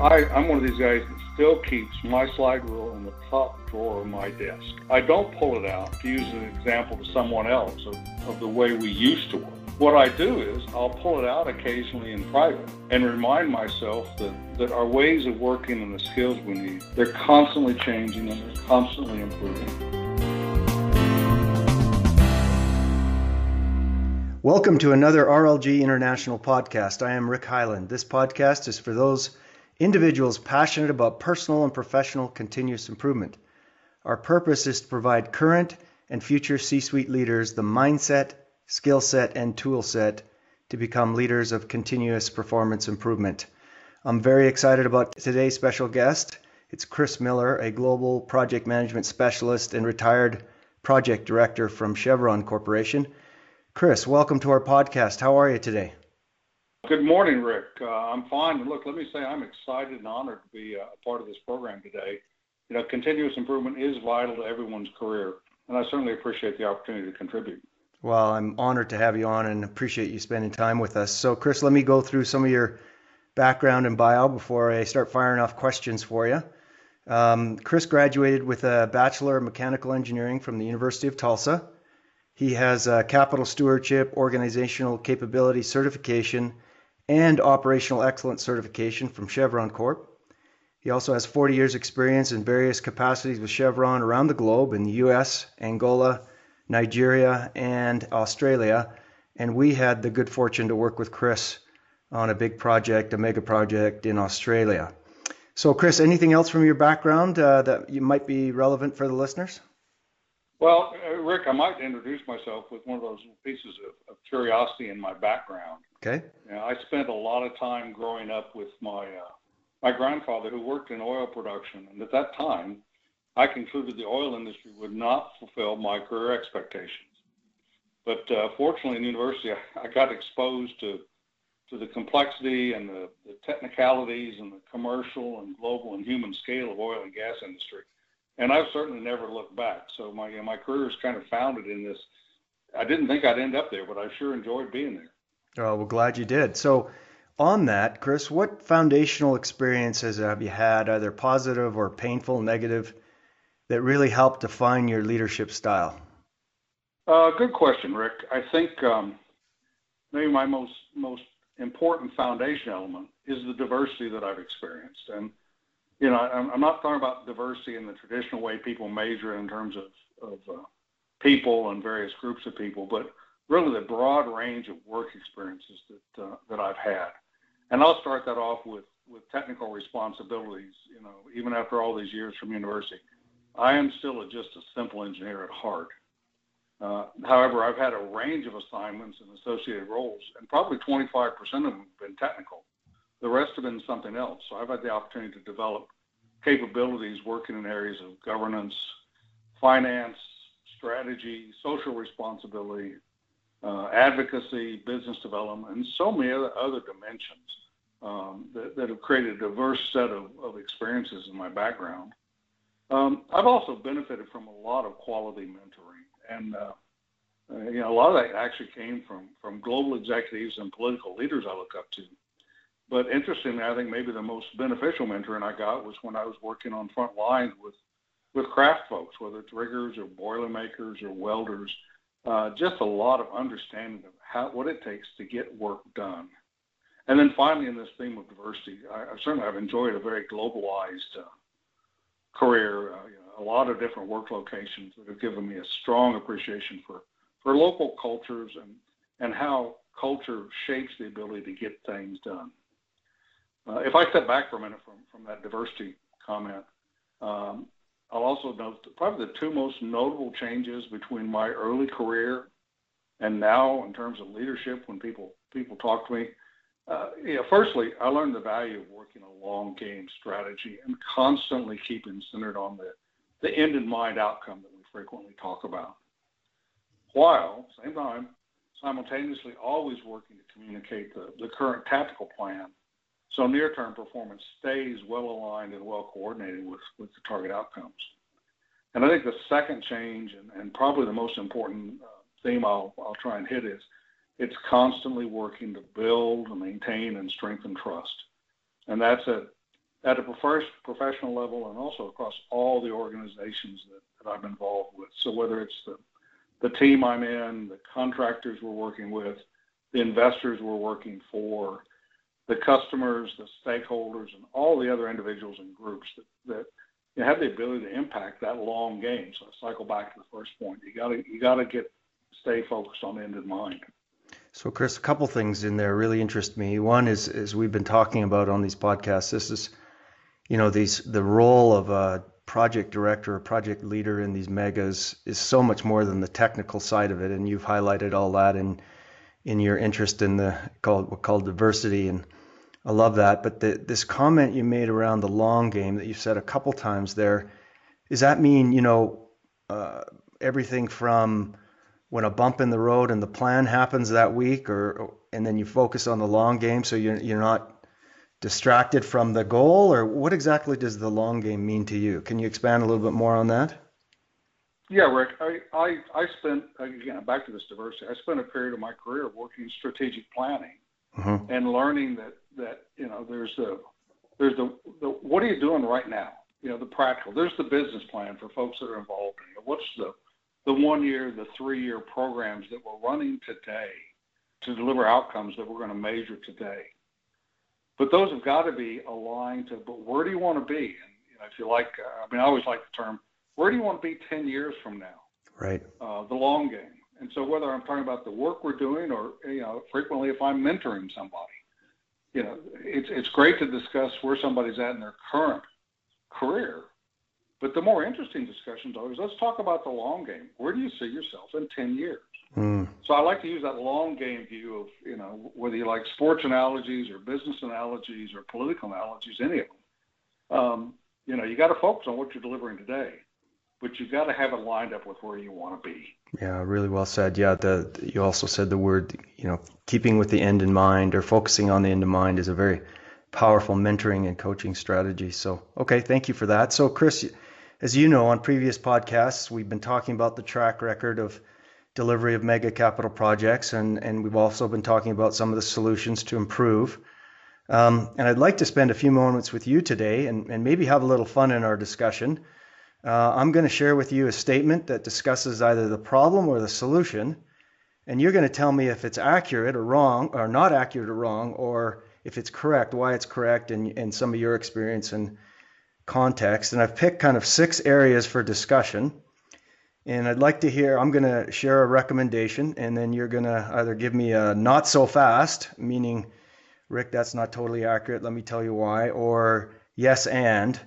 I, I'm one of these guys that still keeps my slide rule in the top drawer of my desk. I don't pull it out to use an example to someone else of, of the way we used to work. What I do is I'll pull it out occasionally in private and remind myself that, that our ways of working and the skills we need, they're constantly changing and they're constantly improving. Welcome to another RLG International podcast. I am Rick Heyland. This podcast is for those individuals passionate about personal and professional continuous improvement. Our purpose is to provide current and future C suite leaders the mindset, skill set, and tool set to become leaders of continuous performance improvement. I'm very excited about today's special guest. It's Chris Miller, a global project management specialist and retired project director from Chevron Corporation. Chris, welcome to our podcast. How are you today? Good morning, Rick. Uh, I'm fine. Look, let me say I'm excited and honored to be uh, a part of this program today. You know, continuous improvement is vital to everyone's career, and I certainly appreciate the opportunity to contribute. Well, I'm honored to have you on and appreciate you spending time with us. So, Chris, let me go through some of your background and bio before I start firing off questions for you. Um, Chris graduated with a Bachelor of Mechanical Engineering from the University of Tulsa. He has a Capital Stewardship, Organizational Capability Certification, and Operational Excellence Certification from Chevron Corp. He also has 40 years' experience in various capacities with Chevron around the globe in the US, Angola, Nigeria, and Australia. And we had the good fortune to work with Chris on a big project, a mega project in Australia. So, Chris, anything else from your background uh, that you might be relevant for the listeners? Well, uh, Rick, I might introduce myself with one of those pieces of, of curiosity in my background. Okay. You know, I spent a lot of time growing up with my uh, my grandfather who worked in oil production, and at that time, I concluded the oil industry would not fulfill my career expectations. But uh, fortunately, in university, I, I got exposed to to the complexity and the, the technicalities and the commercial and global and human scale of oil and gas industry. And I've certainly never looked back. So my my career is kind of founded in this. I didn't think I'd end up there, but I sure enjoyed being there. Oh, well, glad you did. So, on that, Chris, what foundational experiences have you had, either positive or painful, negative, that really helped define your leadership style? Uh, good question, Rick. I think um, maybe my most most important foundation element is the diversity that I've experienced, and you know, I'm, I'm not talking about diversity in the traditional way people measure in terms of of uh, people and various groups of people, but really the broad range of work experiences that uh, that I've had. And I'll start that off with with technical responsibilities. You know, even after all these years from university, I am still a, just a simple engineer at heart. Uh, however, I've had a range of assignments and associated roles, and probably 25% of them have been technical. The rest have been something else. So I've had the opportunity to develop capabilities working in areas of governance, finance, strategy, social responsibility, advocacy, business development, and so many other, other dimensions um, that, that, have created a diverse set of, of experiences in my background. Um, I've also benefited from a lot of quality mentoring, and uh, uh, you know a lot of that actually came from from global executives and political leaders I look up to. But interestingly, I think maybe the most beneficial mentoring I got was when I was working on front lines with with craft folks, whether it's riggers or boilermakers or welders. Uh, just a lot of understanding of how what it takes to get work done. And then finally, in this theme of diversity, I, I certainly have enjoyed a very globalized uh, career. Uh, you know, a lot of different work locations that have given me a strong appreciation for for local cultures and and how culture shapes the ability to get things done. Uh, if I step back for a minute from, from that diversity comment, um, I'll also note probably the two most notable changes between my early career and now in terms of leadership when people people talk to me. Uh, firstly, I learned the value of working a long game strategy and constantly keeping centered on the, the end in mind outcome that we frequently talk about. While, same time, simultaneously always working to communicate the, the current tactical plan so near-term performance stays well aligned and well coordinated with, with the target outcomes. And I think the second change, and, and probably the most important uh, theme I'll, I'll try and hit is it's constantly working to build, and maintain, and strengthen trust. And that's at at a professional level and also across all the organizations that, that I'm involved with. So whether it's the, the team I'm in, the contractors we're working with, the investors we're working for, the customers, the stakeholders, and all the other individuals and groups that, that you have the ability to impact that long game. So I cycle back to the first point. You gotta you gotta get stay focused on the end in mind. So, Chris, a couple things in there really interest me. One is, as we've been talking about on these podcasts, this is, you know, these the role of a project director or project leader in these megas is so much more than the technical side of it, and you've highlighted all that in in your interest in the called called diversity, and I love that. But the, this comment you made around the long game that you've said a couple times there, does that mean you know uh, everything from when a bump in the road and the plan happens that week, or and then you focus on the long game, so you're you're not distracted from the goal, or what exactly does the long game mean to you? Can you expand a little bit more on that? Yeah, Rick. I I, I spent again back to this diversity. I spent a period of my career working in strategic planning mm-hmm. and learning that that you know there's the there's the, the what are you doing right now? You know the practical. There's the business plan for folks that are involved in it. What's the the one year, the three year programs that we're running today to deliver outcomes that we're going to measure today. But those have got to be aligned to, but where do you want to be? And you know, if you like, uh, I mean, I always like the term, where do you want to be 10 years from now? Right. Uh, the long game. And so whether I'm talking about the work we're doing or, you know, frequently if I'm mentoring somebody, you know, it's, it's great to discuss where somebody's at in their current career but the more interesting discussions are, is let's talk about the long game. Where do you see yourself in 10 years? Mm. So I like to use that long game view of, you know, whether you like sports analogies or business analogies or political analogies, any of them. Um, you know, you got to focus on what you're delivering today, but you've got to have it lined up with where you want to be. Yeah, really well said. Yeah, the you also said the word, you know, keeping with the end in mind or focusing on the end in mind is a very powerful mentoring and coaching strategy. So, okay, thank you for that. So, Chris, as you know, on previous podcasts, we've been talking about the track record of delivery of mega capital projects, and, and we've also been talking about some of the solutions to improve. Um, and I'd like to spend a few moments with you today and, and maybe have a little fun in our discussion. Uh, I'm going to share with you a statement that discusses either the problem or the solution, and you're going to tell me if it's accurate or wrong, or not accurate or wrong, or if it's correct, why it's correct, and, and some of your experience and context. And I've picked kind of six areas for discussion. And I'd like to hear, I'm going to share a recommendation, and then you're going to either give me a not so fast, meaning, Rick, that's not totally accurate, let me tell you why, or yes and,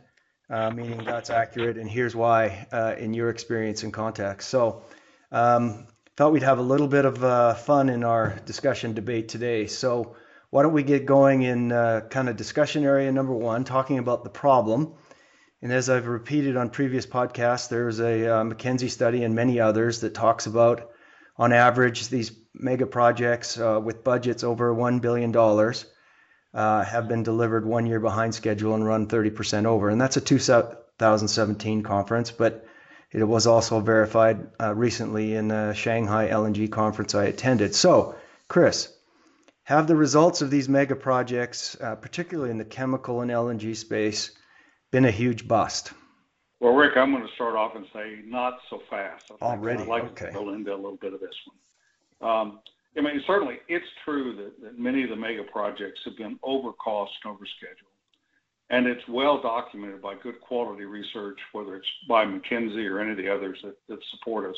uh, meaning that's accurate, and here's why uh, in your experience and context. So, um, thought we'd have a little bit of uh, fun in our discussion debate today. So, why don't we get going in uh, kind of discussion area number one, talking about the problem. And as I've repeated on previous podcasts, there's a uh, McKinsey study and many others that talks about, on average, these mega projects uh, with budgets over $1 billion uh, have been delivered one year behind schedule and run 30% over. And that's a 2017 conference, but it was also verified uh, recently in the Shanghai LNG conference I attended. So, Chris, have the results of these mega projects, uh, particularly in the chemical and LNG space, been a huge bust? Well, Rick, I'm going to start off and say not so fast. Already, I'd like okay. to go into a little bit of this one. Um, I mean, certainly it's true that, that many of the mega projects have been over cost and over schedule. And it's well documented by good quality research, whether it's by McKinsey or any of the others that, that support us,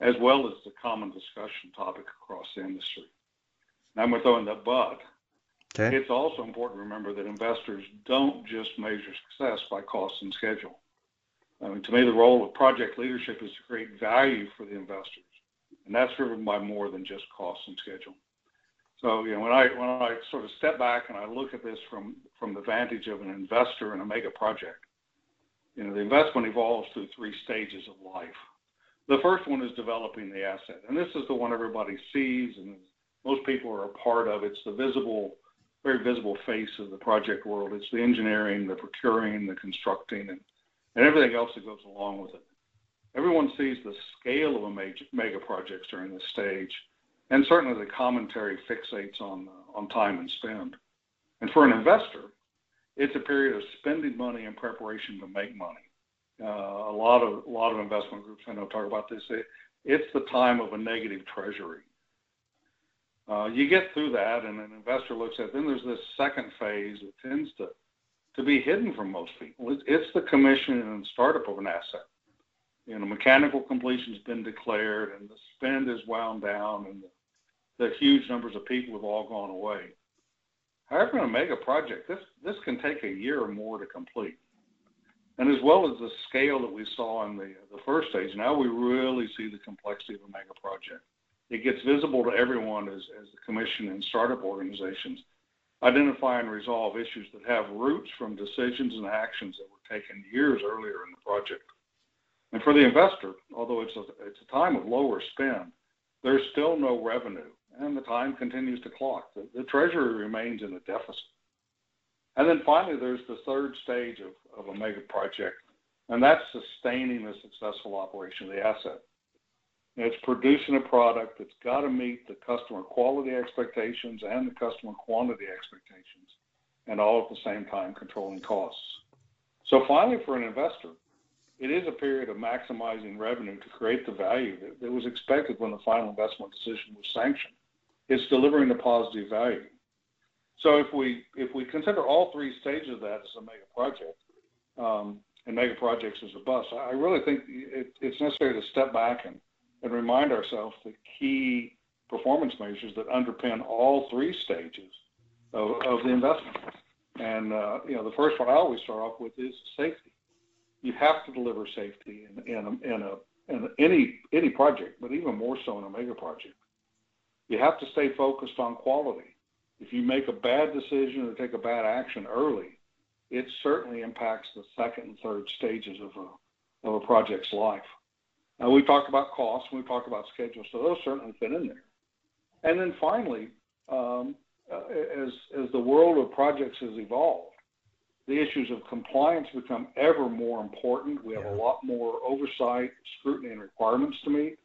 as well as the common discussion topic across the industry. And I'm going to throw in the but Okay. It's also important to remember that investors don't just measure success by cost and schedule. I mean, to me, the role of project leadership is to create value for the investors, and that's driven by more than just cost and schedule. So, you know, when I when I sort of step back and I look at this from from the vantage of an investor in a mega project, you know, the investment evolves through three stages of life. The first one is developing the asset, and this is the one everybody sees and most people are a part of. It's the visible very visible face of the project world. It's the engineering, the procuring, the constructing, and, and everything else that goes along with it. Everyone sees the scale of a major, mega projects during this stage, and certainly the commentary fixates on on time and spend. And for an investor, it's a period of spending money in preparation to make money. Uh, a lot of a lot of investment groups I know talk about this. It, it's the time of a negative treasury. Uh, you get through that, and an investor looks at. Then there's this second phase that tends to to be hidden from most people. It's, it's the commission and startup of an asset. You know, mechanical completion's been declared, and the spend is wound down, and the, the huge numbers of people have all gone away. However, in a mega project, this this can take a year or more to complete. And as well as the scale that we saw in the the first stage, now we really see the complexity of a mega project. It gets visible to everyone as, as the commission and startup organizations identify and resolve issues that have roots from decisions and actions that were taken years earlier in the project. And for the investor, although it's a, it's a time of lower spend, there's still no revenue, and the time continues to clock. The, the treasury remains in a deficit. And then finally, there's the third stage of, of a mega project, and that's sustaining the successful operation of the asset. It's producing a product that's got to meet the customer quality expectations and the customer quantity expectations, and all at the same time controlling costs. So finally, for an investor, it is a period of maximizing revenue to create the value that, that was expected when the final investment decision was sanctioned. It's delivering the positive value. So if we if we consider all three stages of that as a mega project, um, and mega projects as a bus, I really think it, it's necessary to step back and and remind ourselves the key performance measures that underpin all three stages of, of the investment. And uh, you know, the first one I always start off with is safety. You have to deliver safety in, in, in, a, in any any project, but even more so in a mega project. You have to stay focused on quality. If you make a bad decision or take a bad action early, it certainly impacts the second and third stages of a, of a project's life. Uh, we talked about costs, we talked about schedule, so those certainly fit in there. And then finally, um, as as the world of projects has evolved, the issues of compliance become ever more important. We have yeah. a lot more oversight, scrutiny, and requirements to meet.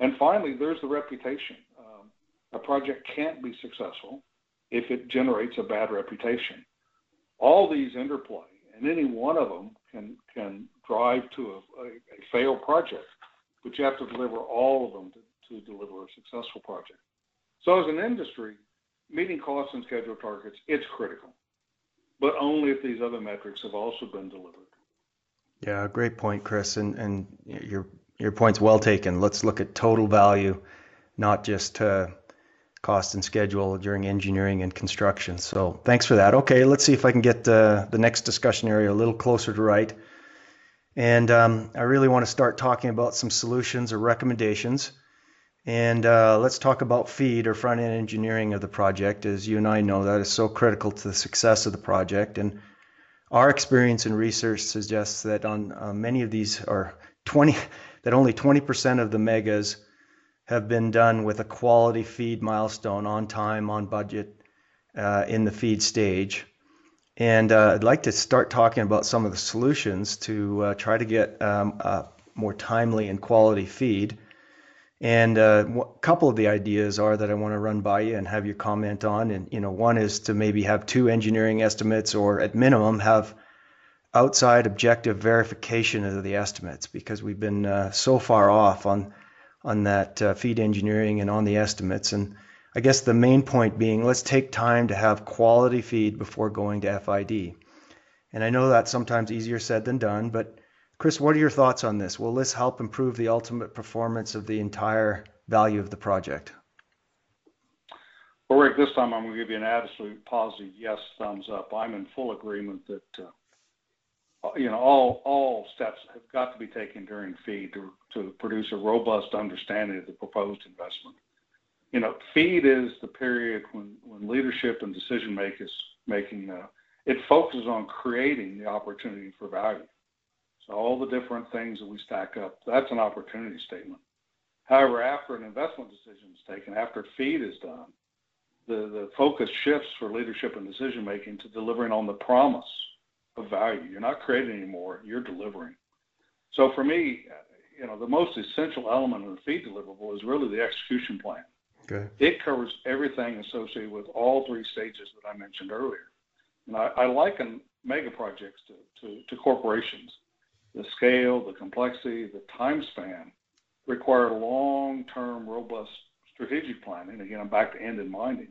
And finally, there's the reputation. Um, a project can't be successful if it generates a bad reputation. All these interplay, and any one of them can can drive to a, a, a failed project but you have to deliver all of them to, to deliver a successful project. So as an industry, meeting cost and schedule targets, it's critical, but only if these other metrics have also been delivered. Yeah, great point, Chris, and and your your point's well taken. Let's look at total value, not just uh, cost and schedule during engineering and construction. So thanks for that. Okay, let's see if I can get uh, the next discussion area a little closer to right. And um, I really want to start talking about some solutions or recommendations. And uh, let's talk about feed or front end engineering of the project. As you and I know, that is so critical to the success of the project. And our experience and research suggests that on uh, many of these, or 20, that only 20% of the megas have been done with a quality feed milestone on time, on budget, uh, in the feed stage. And uh, I'd like to start talking about some of the solutions to uh, try to get um, more timely and quality feed. And uh, a couple of the ideas are that I want to run by you and have you comment on. And you know, one is to maybe have two engineering estimates, or at minimum have outside objective verification of the estimates, because we've been uh, so far off on on that uh, feed engineering and on the estimates. And I guess the main point being let's take time to have quality feed before going to FID. And I know that's sometimes easier said than done, but Chris, what are your thoughts on this? Will this help improve the ultimate performance of the entire value of the project? Well, Rick, this time I'm going to give you an absolute positive yes, thumbs up. I'm in full agreement that uh, you know all all steps have got to be taken during feed to to produce a robust understanding of the proposed investment you know, feed is the period when, when leadership and decision makers making uh, it focuses on creating the opportunity for value. So all the different things that we stack up, that's an opportunity statement. However, after an investment decision is taken, after feed is done, the, the focus shifts for leadership and decision making to delivering on the promise of value. You're not creating anymore, you're delivering. So for me, you know, the most essential element of the feed deliverable is really the execution plan. Okay. It covers everything associated with all three stages that I mentioned earlier. And I, I liken mega projects to, to, to corporations. The scale, the complexity, the time span require long-term, robust strategic planning. Again, I'm back to end in mind,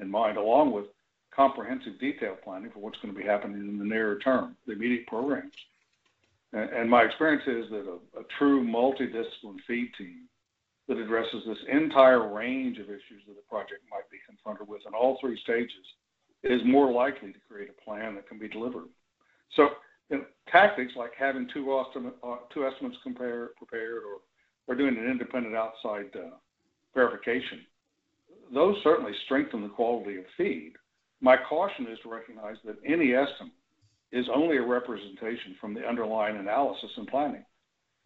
in mind, along with comprehensive detail planning for what's going to be happening in the nearer term, the immediate programs. And, my experience is that a, a true multidisciplinary feed team that addresses this entire range of issues that the project might be confronted with in all three stages is more likely to create a plan that can be delivered. So you know, tactics like having two, uh, two estimates prepared or, or doing an independent outside uh, verification, those certainly strengthen the quality of feed. My caution is to recognize that any estimate is only a representation from the underlying analysis and planning.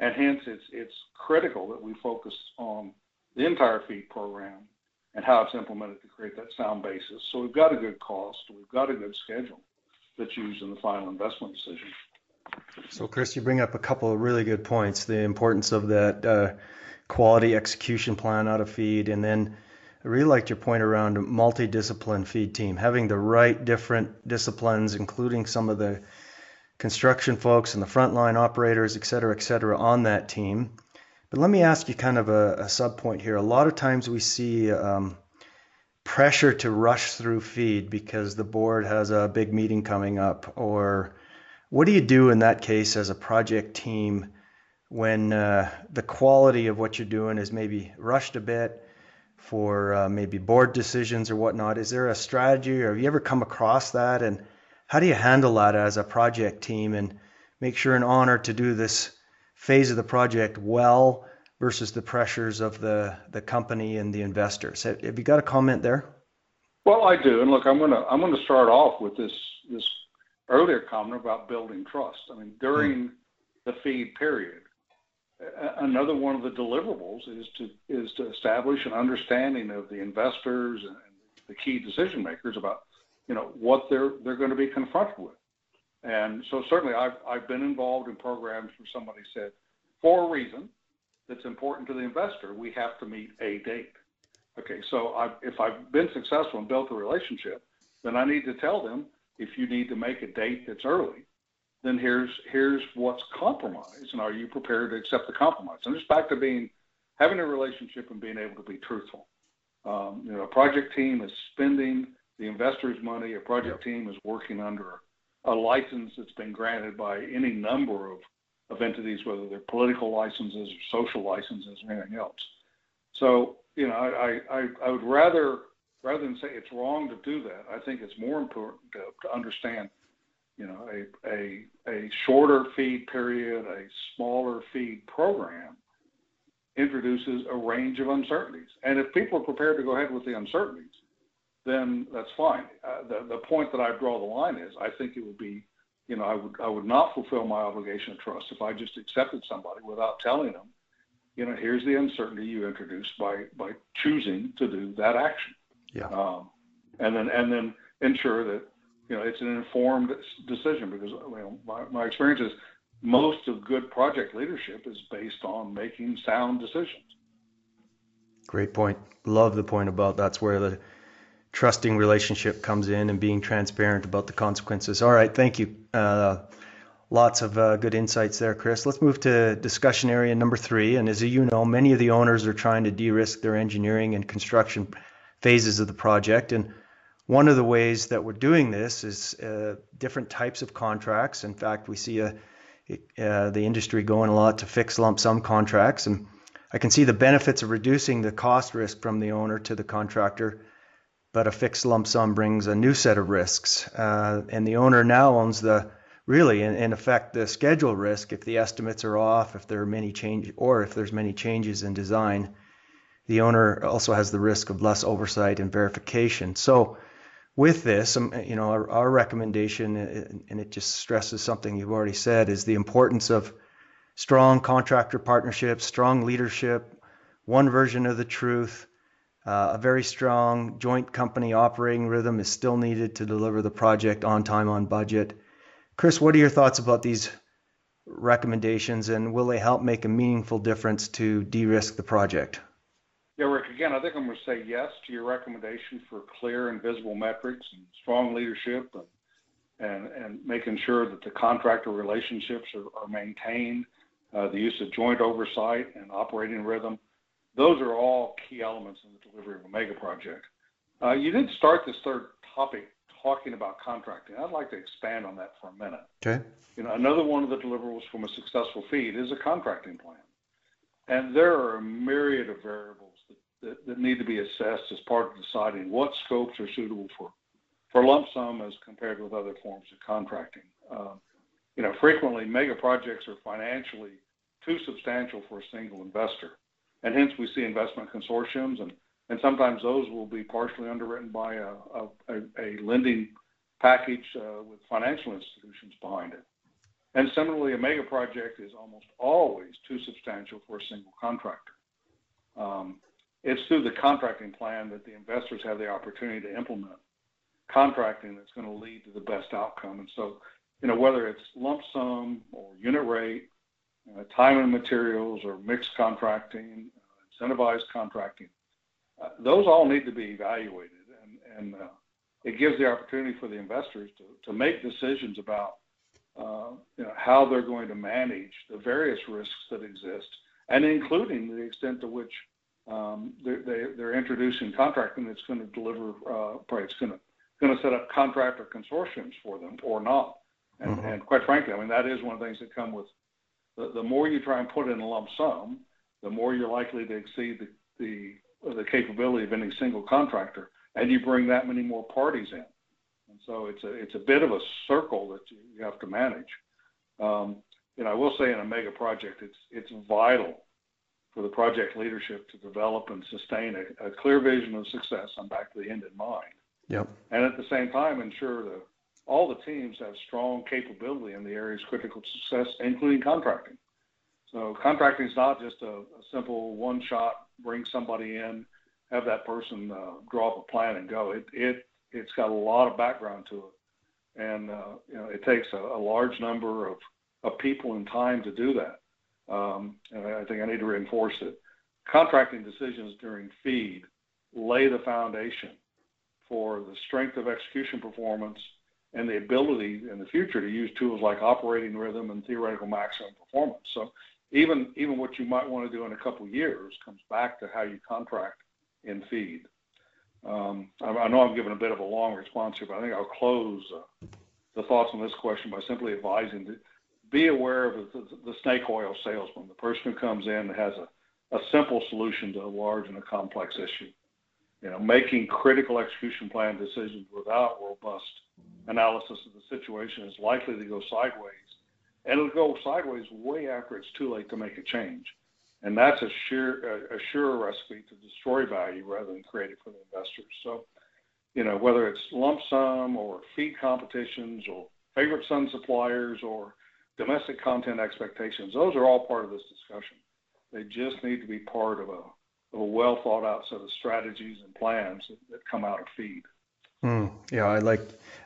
And hence, it's, it's critical that we focus on the entire feed program and how it's implemented to create that sound basis. So we've got a good cost, we've got a good schedule that's used in the final investment decision. So, Chris, you bring up a couple of really good points the importance of that uh, quality execution plan out of feed, and then I really liked your point around a multidiscipline feed team, having the right different disciplines, including some of the construction folks and the frontline operators, et cetera, et cetera, on that team. But let me ask you kind of a, a sub point here. A lot of times we see um, pressure to rush through feed because the board has a big meeting coming up, or what do you do in that case as a project team when uh, the quality of what you're doing is maybe rushed a bit? for uh, maybe board decisions or whatnot. Is there a strategy, or have you ever come across that? And how do you handle that as a project team and make sure and honor to do this phase of the project well versus the pressures of the, the company and the investors? Have, you got a comment there? Well, I do, and look, I'm gonna I'm gonna start off with this this earlier comment about building trust. I mean, during mm. the feed period, another one of the deliverables is to is to establish an understanding of the investors and the key decision makers about you know what they're they're going to be confronted with. And so certainly I've I've been involved in programs where somebody said, for a reason that's important to the investor, we have to meet a date. Okay, so i if I've been successful and built a relationship, then I need to tell them if you need to make a date that's early, then here's here's what's compromised, and are you prepared to accept the compromise? And just back to being having a relationship and being able to be truthful. Um, you know, a project team is spending the investor's money. A project yep. team is working under a license that's been granted by any number of, of entities, whether they're political licenses or social licenses or anything else. So, you know, I, I, I would rather rather than say it's wrong to do that, I think it's more important to, to understand you know, a, a, a shorter feed period, a smaller feed program introduces a range of uncertainties. And if people are prepared to go ahead with the uncertainties, then that's fine. Uh, the, the point that I draw the line is I think it would be, you know, I would, I would not fulfill my obligation of trust if I just accepted somebody without telling them, you know, here's the uncertainty you introduced by, by choosing to do that action. Yeah. Um, and then, and then ensure that you know, it's an informed decision because you know, my, my experience is most of good project leadership is based on making sound decisions. Great point. Love the point about that's where the trusting relationship comes in and being transparent about the consequences. All right, thank you. Uh, lots of uh, good insights there, Chris. Let's move to discussion area number three. And as you know, many of the owners are trying to de risk their engineering and construction phases of the project. And one of the ways that we're doing this is uh, different types of contracts. In fact, we see a, uh, the industry going a lot to fixed lump sum contracts, and I can see the benefits of reducing the cost risk from the owner to the contractor. But a fixed lump sum brings a new set of risks, uh, and the owner now owns the really, in, in, effect, the schedule risk if the estimates are off, if there are many changes, or if there's many changes in design. The owner also has the risk of less oversight and verification. So with this, um, you know, our, our recommendation, uh, and it just stresses something you've already said, is the importance of strong contractor partnerships, strong leadership, one version of the truth. Uh, a very strong joint company operating rhythm is still needed to deliver the project on time, on budget. Chris, what are your thoughts about these recommendations, and will they help make a meaningful difference to de risk the project? Yeah, Rick, again, I think I'm going to say yes to your recommendation for clear and visible metrics and strong leadership and and, and making sure that the contractor relationships are, are maintained, uh, the use of joint oversight and operating rhythm. Those are all key elements in the delivery of a mega project. Uh, you did start this third topic talking about contracting. I'd like to expand on that for a minute. Okay. You know, another one of the deliverables from a successful feed is a contracting plan. And there are a myriad of variables that, that, that need to be assessed as part of deciding what scopes are suitable for, for lump sum as compared with other forms of contracting. Um, you know, frequently mega projects are financially too substantial for a single investor. And hence we see investment consortiums and, and sometimes those will be partially underwritten by a, a, a lending package uh, with financial institutions behind it. And similarly, a mega project is almost always too substantial for a single contractor. Um, it's through the contracting plan that the investors have the opportunity to implement contracting that's going to lead to the best outcome. And so, you know, whether it's lump sum or unit rate, uh, time and materials or mixed contracting, uh, incentivized contracting, uh, those all need to be evaluated. And, and uh, it gives the opportunity for the investors to, to make decisions about uh, you know, how they're going to manage the various risks that exist, and including the extent to which um, they're, they're, introducing contracting that's going to deliver, uh, probably it's going to going to set up contractor consortiums for them or not. And, mm-hmm. and, quite frankly, I mean that is one of the things that come with the, the more you try and put in a lump sum, the more you're likely to exceed the, the the capability of any single contractor, and you bring that many more parties in. And so it's a it's a bit of a circle that you, you have to manage. Um, know, I will say in a mega project, it's it's vital for the project leadership to develop and sustain a, a clear vision of success. I'm back to the end in mind. Yep. And at the same time, ensure that all the teams have strong capability in the areas critical to success, including contracting. So contracting is not just a, a simple one shot, bring somebody in, have that person uh, draw up a plan and go. It, it it's got a lot of background to it, and uh, you know it takes a, a, large number of, of people and time to do that. Um, and I think I need to reinforce it. Contracting decisions during feed lay the foundation for the strength of execution performance and the ability in the future to use tools like operating rhythm and theoretical maximum performance. So even even what you might want to do in a couple years comes back to how you contract in feed. Um, I, I, know I'm giving a bit of a long response here, but I think I'll close uh, the thoughts on this question by simply advising to be aware of the, the, snake oil salesman, the person who comes in and has a, a simple solution to a large and a complex issue. You know, making critical execution plan decisions without robust analysis of the situation is likely to go sideways, and it'll go sideways way after it's too late to make a change and that's a sure a, sure recipe to destroy value rather than create it for the investors. So, you know, whether it's lump sum or feed competitions or favorite son suppliers or domestic content expectations, those are all part of this discussion. They just need to be part of a of a well thought out set of strategies and plans that, that come out of feed. Mm, yeah, I like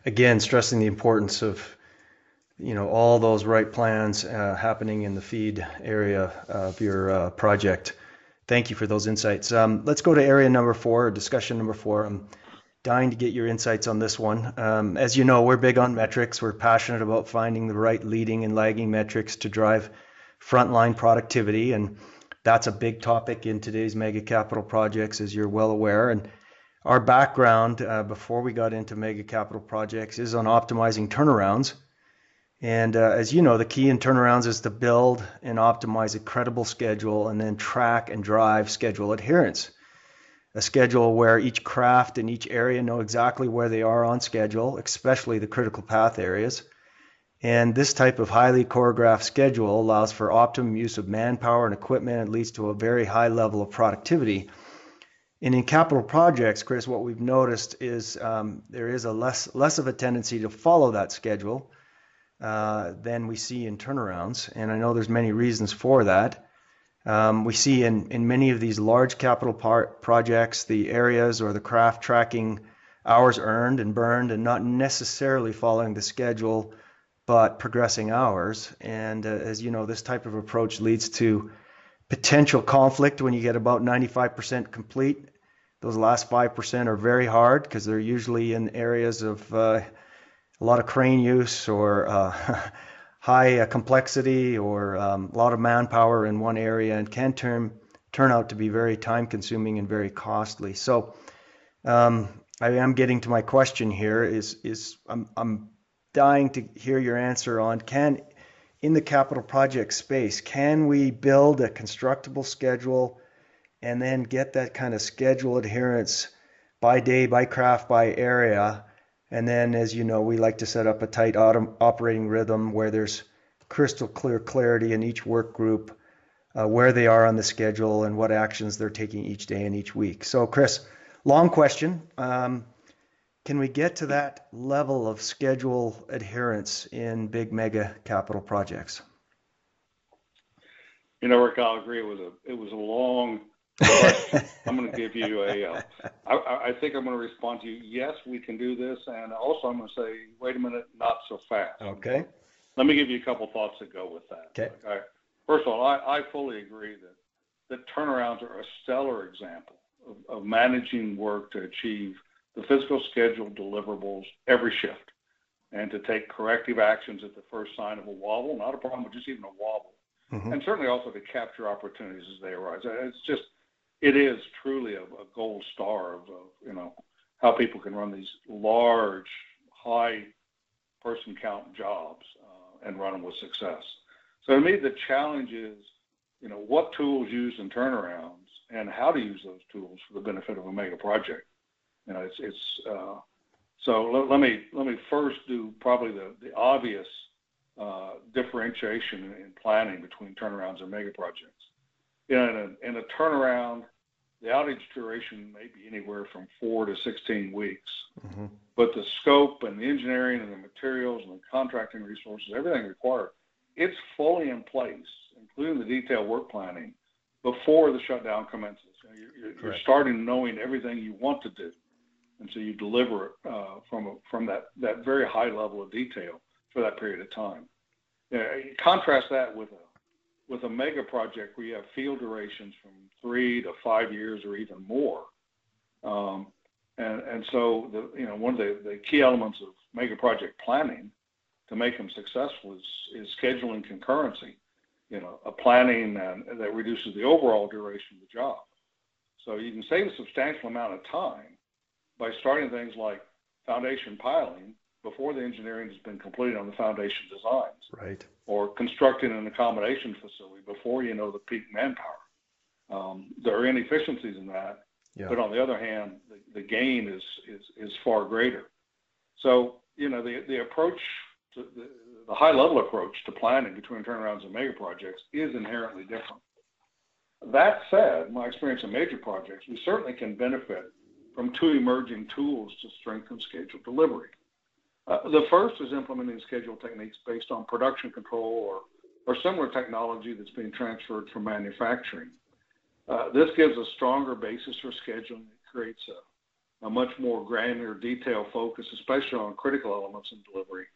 again stressing the importance of you know all those right plans uh, happening in the feed area of your uh, project. Thank you for those insights. Um, let's go to area number four, or discussion number four. I'm dying to get your insights on this one. Um, as you know, we're big on metrics. We're passionate about finding the right leading and lagging metrics to drive frontline productivity, and that's a big topic in today's mega capital projects, as you're well aware. And our background uh, before we got into mega capital projects is on optimizing turnarounds and uh, as you know, the key in turnarounds is to build and optimize a credible schedule and then track and drive schedule adherence. A schedule where each craft and each area know exactly where they are on schedule, especially the critical path areas. And this type of highly choreographed schedule allows for optimum use of manpower and equipment and leads to a very high level of productivity. And in capital projects, Chris, what we've noticed is um, there is a less less of a tendency to follow that schedule uh, than we see in turnarounds, and I know there's many reasons for that. Um, we see in, in many of these large capital projects the areas or the craft tracking hours earned and burned and not necessarily following the schedule but progressing hours. And uh, as you know, this type of approach leads to potential conflict when you get about 95% complete. Those last 5% are very hard because they're usually in areas of uh, a lot of crane use or uh, high uh, complexity or um, a lot of manpower in one area and can turn turn out to be very time consuming and very costly. So um, I am getting to my question here is is I'm, I'm dying to hear your answer on can in the capital project space can we build a constructible schedule and then get that kind of schedule adherence by day by craft by area and then, as you know, we like to set up a tight autom- operating rhythm where there's crystal clear clarity in each work group, uh, where they are on the schedule, and what actions they're taking each day and each week. So, Chris, long question. Um, can we get to that level of schedule adherence in big mega capital projects? You know, Rick, I'll agree. It was a it was a long I'm going to give you a. Uh, I, I think I'm going to respond to you. Yes, we can do this, and also I'm going to say, wait a minute, not so fast. Okay. Let me give you a couple thoughts that go with that. Okay. okay. First of all, I, I fully agree that that turnarounds are a stellar example of, of managing work to achieve the physical schedule deliverables every shift, and to take corrective actions at the first sign of a wobble, not a problem, but just even a wobble, mm-hmm. and certainly also to capture opportunities as they arise. It's just it is truly a, a gold star of, of, you know how people can run these large, high person count jobs uh, and run them with success. So to me, the challenge is, you know, what tools use in turnarounds and how to use those tools for the benefit of a mega project. You know, it's it's uh, so let, let, me let me first do probably the the obvious uh, differentiation in, in planning between turnarounds and mega projects in a, in a turnaround, the outage duration may be anywhere from four to 16 weeks. Mm-hmm. But the scope and the engineering and the materials and the contracting resources, everything required, it's fully in place, including the detailed work planning, before the shutdown commences. You are starting knowing everything you want to do, and so you deliver it uh, from a, from that that very high level of detail for that period of time. You, know, contrast that with a with a mega project where you have field durations from three to five years or even more. Um, and, and so, the, you know, one of the, the key elements of mega project planning to make them successful is, is scheduling concurrency, you know, a planning and, that reduces the overall duration of the job. So you can save a substantial amount of time by starting things like foundation piling before the engineering has been completed on the foundation designs. Right. Or constructing an accommodation facility before you know the peak manpower. Um, there are inefficiencies in that, yeah. but on the other hand, the, the gain is, is is far greater. So you know the the approach to the, the high level approach to planning between turnarounds and mega projects is inherently different. That said, my experience in major projects, we certainly can benefit from two emerging tools to strengthen schedule delivery. Uh, the first is implementing schedule techniques based on production control or, or similar technology that's being transferred from manufacturing. Uh, this gives a stronger basis for scheduling. It creates a, a much more granular detail focus, especially on critical elements in delivery.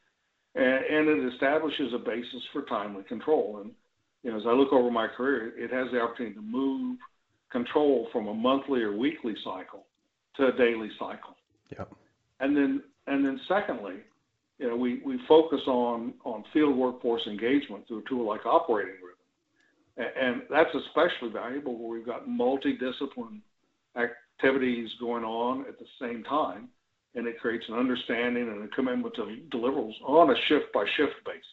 And, and, it establishes a basis for timely control. And you know, as I look over my career, it has the opportunity to move control from a monthly or weekly cycle to a daily cycle. Yep. And then and then secondly, you know, we, we focus on, on field workforce engagement through a tool like Operating Rhythm. And, that's especially valuable where we've got multidiscipline activities going on at the same time. And it creates an understanding and a commitment to deliverables on a shift by shift basis.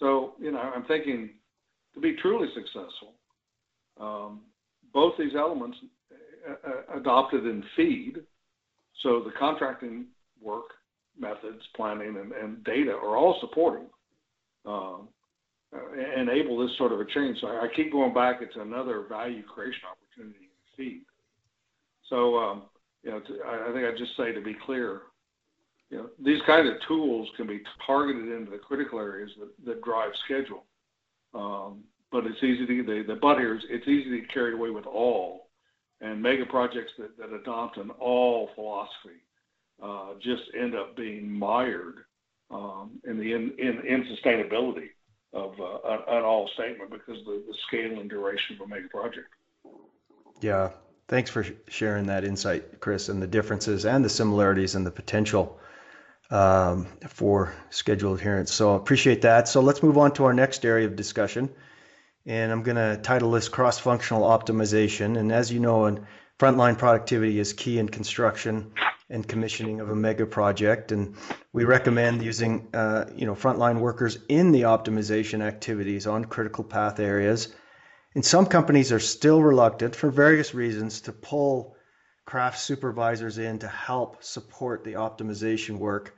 So, you know, I'm thinking to be truly successful, um, both these elements adopted in feed. So the contracting work methods, planning, and, and data are all supporting um, uh, enable this sort of a change. So I, I, keep going back. It's another value creation opportunity in feed. So um, you know, to, I, I think I just say to be clear, you know, these kinds of tools can be targeted into the critical areas that, that drive schedule. Um, but it's easy to the, the but here is it's easy to carried away with all and mega projects that, that adopt an all philosophy uh, just end up being mired um, in the in, in, in sustainability of uh, an, all statement because of the, the scale and duration of a mega project. Yeah, thanks for sharing that insight, Chris, and the differences and the similarities and the potential um, for schedule adherence. So I appreciate that. So let's move on to our next area of discussion. And I'm going to title this cross functional optimization. And as you know, in frontline productivity is key in construction and commissioning of a mega project. And we recommend using uh, you know frontline workers in the optimization activities on critical path areas. And some companies are still reluctant for various reasons to pull craft supervisors in to help support the optimization work.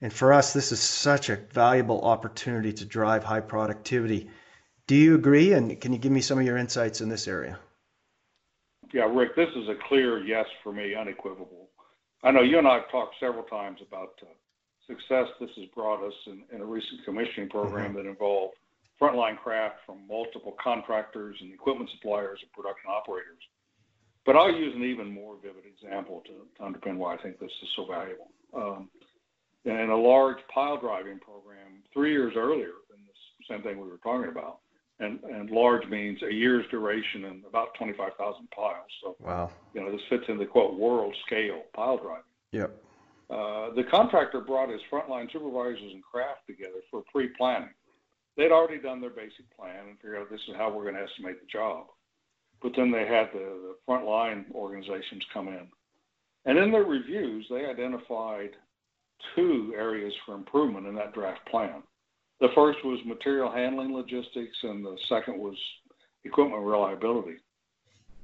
And for us, this is such a valuable opportunity to drive high productivity. Do you agree? And can you give me some of your insights in this area? Yeah, Rick, this is a clear yes for me, unequivocal. I know you and I have talked several times about uh, success this has brought us in, in a recent commissioning program mm-hmm. that involved frontline craft from multiple contractors and equipment suppliers and production operators. But I'll use an even more vivid example to, to underpin why I think this is so valuable. Um, in a large pile driving program three years earlier than this same thing we were talking about, and, and large means a year's duration and about 25,000 piles. So, wow. you know, this fits in the quote world scale pile driving. Yep. Uh, the contractor brought his frontline supervisors and craft together for pre-planning. They'd already done their basic plan and figured out this is how we're going to estimate the job. But then they had the, the frontline organizations come in. And in their reviews, they identified two areas for improvement in that draft plan. The first was material handling logistics, and the second was equipment reliability.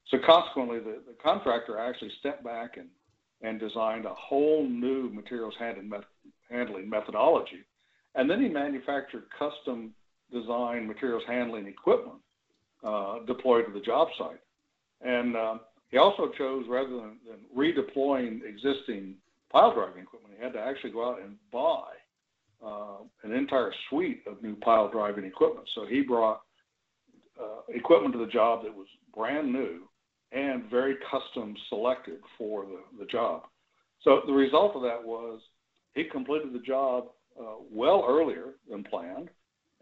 So consequently, the, the contractor actually stepped back and, and designed a whole new materials handling, handling methodology. And then he manufactured custom design materials handling equipment uh, deployed to the job site. And uh, he also chose, rather than, than redeploying existing pile driving equipment, he had to actually go out and buy uh, an entire suite of new pile driving equipment. So he brought uh, equipment to the job that was brand new and very custom selected for the, the job. So the result of that was he completed the job uh, well earlier than planned,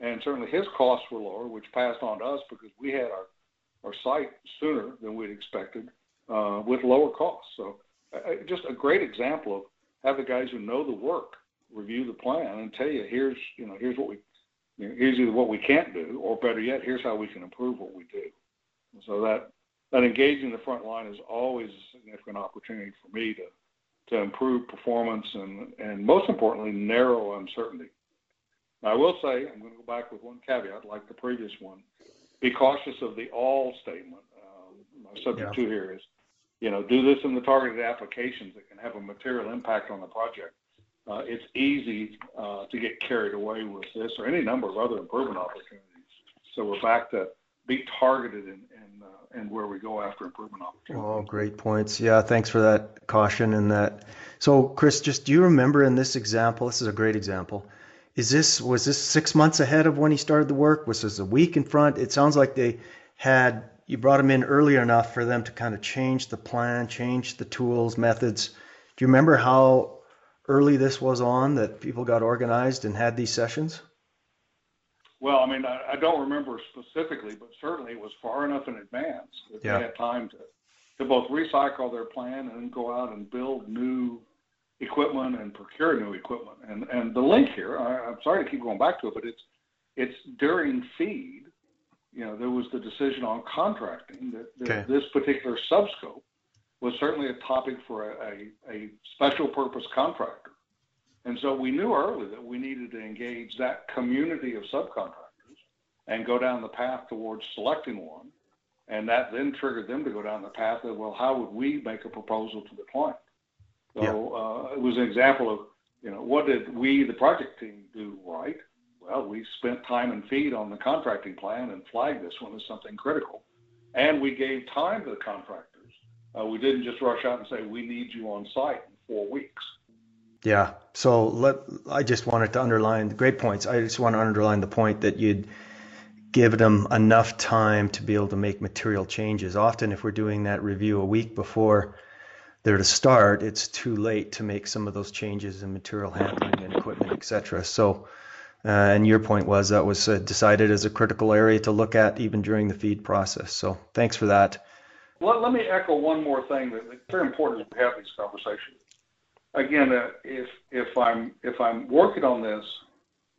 and certainly his costs were lower, which passed on to us because we had our, our site sooner than we'd expected uh, with lower costs. So uh, just a great example of have the guys who know the work review the plan and tell you here's you know here's what we you know, here's either what we can't do or better yet here's how we can improve what we do. So that that engaging the front line is always a significant opportunity for me to to improve performance and and most importantly narrow uncertainty. Now, I will say I'm going to go back with one caveat like the previous one. Be cautious of the all statement. Um, my subject yeah. two here is you know, do this in the targeted applications that can have a material impact on the project uh, it's easy uh, to get carried away with this or any number of other improvement opportunities. So we're back to be targeted in, in, uh, in where we go after improvement opportunities. Oh, great points. Yeah, thanks for that caution and that. So, Chris, just do you remember in this example? This is a great example. Is this was this six months ahead of when he started the work? Was this a week in front? It sounds like they had you brought him in early enough for them to kind of change the plan, change the tools, methods. Do you remember how early this was on that people got organized and had these sessions? Well, I mean, I, I don't remember specifically, but certainly it was far enough in advance that yeah. they had time to, to both recycle their plan and go out and build new equipment and procure new equipment. And and the link here, I, I'm sorry to keep going back to it, but it's it's during feed. You know, there was the decision on contracting that, that okay. this particular subscope was certainly a topic for a, a, a special purpose contractor. And so we knew early that we needed to engage that community of subcontractors and go down the path towards selecting one. And that then triggered them to go down the path of, well, how would we make a proposal to the client? So yeah. uh, it was an example of, you know, what did we, the project team, do right? Well, we spent time and feed on the contracting plan and flagged this one as something critical. And we gave time to the contractor uh, we didn't just rush out and say, we need you on site in four weeks. Yeah. So let, I just wanted to underline great points. I just want to underline the point that you'd give them enough time to be able to make material changes. Often, if we're doing that review a week before they're to start, it's too late to make some of those changes in material handling and equipment, etc. So, uh, and your point was that was uh, decided as a critical area to look at even during the feed process. So, thanks for that. Let, let me echo one more thing that, that's very important as we have these conversations. again, uh, if if I'm if I'm working on this,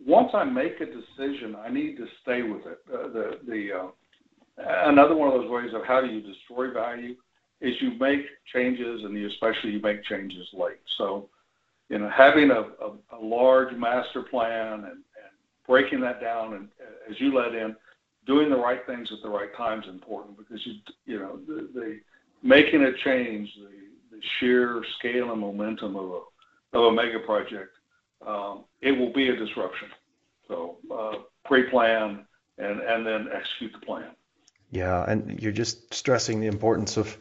once I make a decision, I need to stay with it. Uh, the the uh, another one of those ways of how do you destroy value is you make changes and you especially you make changes late. So, you know, having a, a, a large master plan and, and breaking that down and as you let in, doing the right things at the right time is important because you you know the, the making a change, the, the sheer scale and momentum of a of a mega project, um, it will be a disruption. So uh, pre-plan and and then execute the plan. Yeah, and you're just stressing the importance of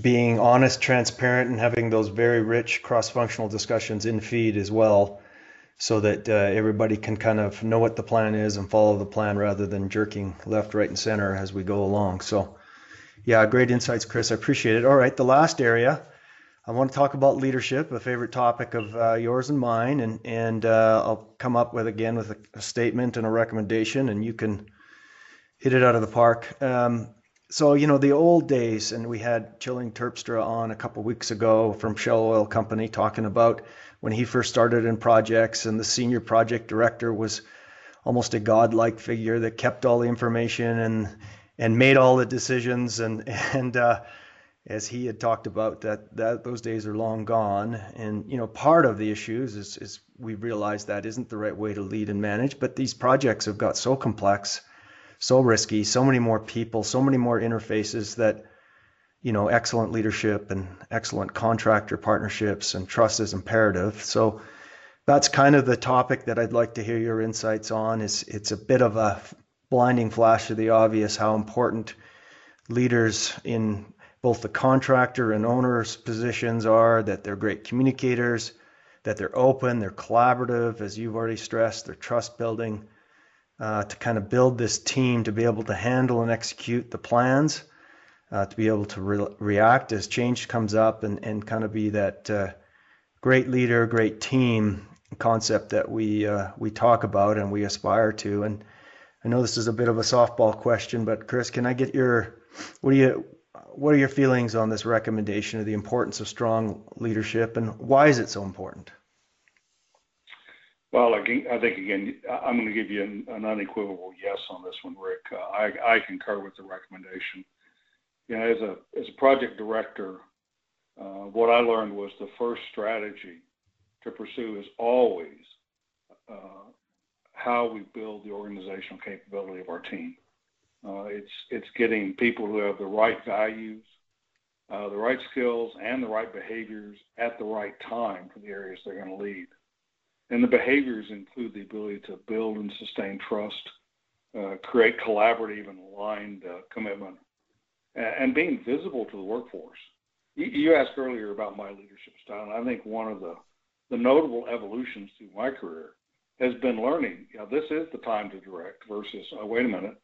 being honest, transparent, and having those very rich cross-functional discussions in feed as well, so that uh, everybody can kind of know what the plan is and follow the plan rather than jerking left, right, and center as we go along. So, yeah, great insights, Chris. I appreciate it. All right, the last area. I want to talk about leadership, a favorite topic of uh, yours and mine, and and uh, I'll come up with again with a, a statement and a recommendation, and you can hit it out of the park. Um, so you know the old days, and we had Chilling Terpstra on a couple weeks ago from Shell Oil Company talking about when he first started in projects, and the senior project director was almost a godlike figure that kept all the information and and made all the decisions, and and uh, as he had talked about that that those days are long gone, and you know part of the issues is is we realize that isn't the right way to lead and manage, but these projects have got so complex so risky, so many more people, so many more interfaces that you know excellent leadership and excellent contractor partnerships and trust is imperative. So that's kind of the topic that I'd like to hear your insights on. Is it's a bit of a blinding flash of the obvious how important leaders in both the contractor and owner's positions are, that they're great communicators, that they're open, they're collaborative, as you've already stressed, they're trust building, uh, to kind of build this team to be able to handle and execute the plans, uh, to be able to re- react as change comes up, and, and kind of be that uh, great leader, great team concept that we uh, we talk about and we aspire to. And I know this is a bit of a softball question, but Chris, can I get your what do you what are your feelings on this recommendation of the importance of strong leadership and why is it so important? Well, I think again, I'm going to give you an, unequivocal yes on this one, Rick. Uh, I, I concur with the recommendation. You know, as a as a project director, uh, what I learned was the first strategy to pursue is always uh, how we build the organizational capability of our team. Uh, it's it's getting people who have the right values, uh, the right skills, and the right behaviors at the right time for the areas they're going to lead. And the behaviors include the ability to build and sustain trust, uh, create collaborative and aligned uh, commitment, and, being visible to the workforce. You, you, asked earlier about my leadership style, and I think one of the, the notable evolutions through my career has been learning, you know, this is the time to direct versus, oh, wait a minute,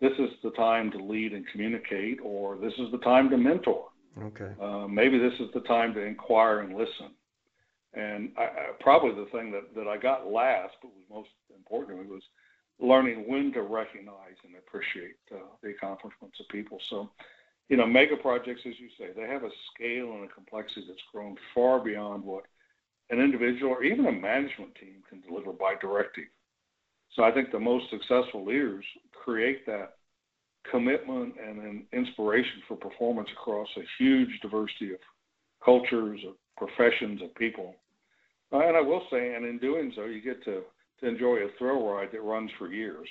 this is the time to lead and communicate, or this is the time to mentor. Okay. Uh, maybe this is the time to inquire and listen. And I, I, probably the thing that, that I got last, but was most important to me, was learning when to recognize and appreciate uh, the accomplishments of people. So, you know, mega projects, as you say, they have a scale and a complexity that's grown far beyond what an individual or even a management team can deliver by directive. So I think the most successful leaders create that commitment and an inspiration for performance across a huge diversity of cultures, of professions, of people. And I will say, and in doing so, you get to, to enjoy a thrill ride that runs for years.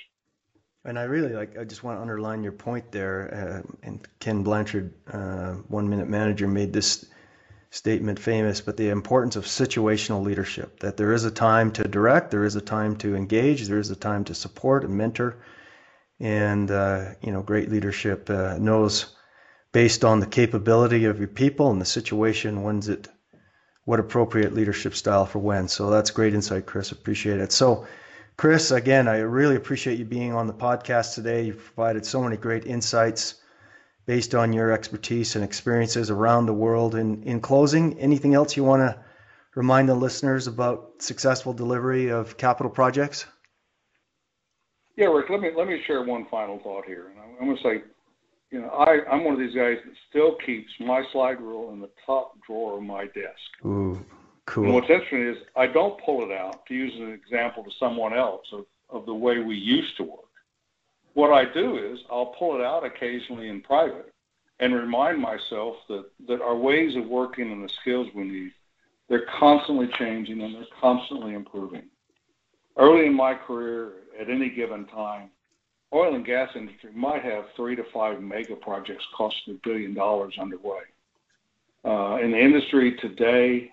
And I really like. I just want to underline your point there. Uh, and Ken Blanchard, uh, one minute manager, made this statement famous. But the importance of situational leadership. That there is a time to direct, there is a time to engage, there is a time to support and mentor. And uh, you know, great leadership uh, knows, based on the capability of your people and the situation, when's it what appropriate leadership style for when. So that's great insight, Chris. Appreciate it. So, Chris, again, I really appreciate you being on the podcast today. You've provided so many great insights based on your expertise and experiences around the world. And in closing, anything else you want to remind the listeners about successful delivery of capital projects? Yeah, Rick, let me let me share one final thought here. And I'm going to say, you know, I, I'm one of these guys that still keeps my slide rule in the top drawer of my desk. Ooh, cool. And what's interesting is I don't pull it out to use an example to someone else of, of the way we used to work. What I do is I'll pull it out occasionally in private and remind myself that, that our ways of working and the skills we need, they're constantly changing and they're constantly improving. Early in my career, at any given time, oil and gas industry might have three to five mega projects costing a billion dollars underway. Uh, in the industry today,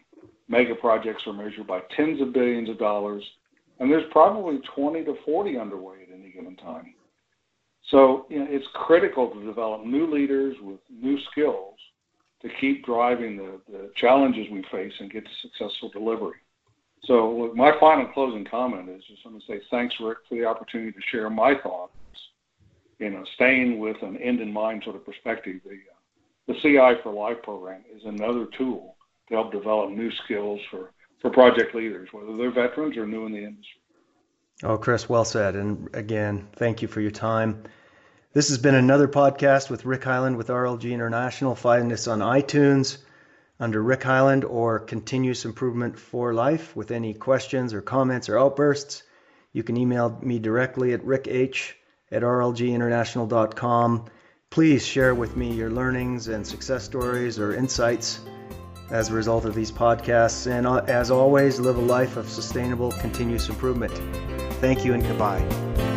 mega projects are measured by tens of billions of dollars, and there's probably 20 to 40 underway at any given time. So you know, it's critical to develop new leaders with new skills to keep driving the, the challenges we face and get to successful delivery. So look, my final closing comment is just going to say thanks, Rick, for the opportunity to share my thoughts. You know, staying with an end in mind sort of perspective. The, uh, the CI for Life program is another tool to help develop new skills for, for project leaders, whether they're veterans or new in the industry. Oh, Chris, well said. And again, thank you for your time. This has been another podcast with Rick Heyland with RLG International. Find us on iTunes under Rick Heyland or Continuous Improvement for Life with any questions or comments or outbursts. You can email me directly at rickh at rlginternational.com. Please share with me your learnings and success stories or insights as a result of these podcasts. And uh, as always, live a life of sustainable continuous improvement. Thank you and goodbye.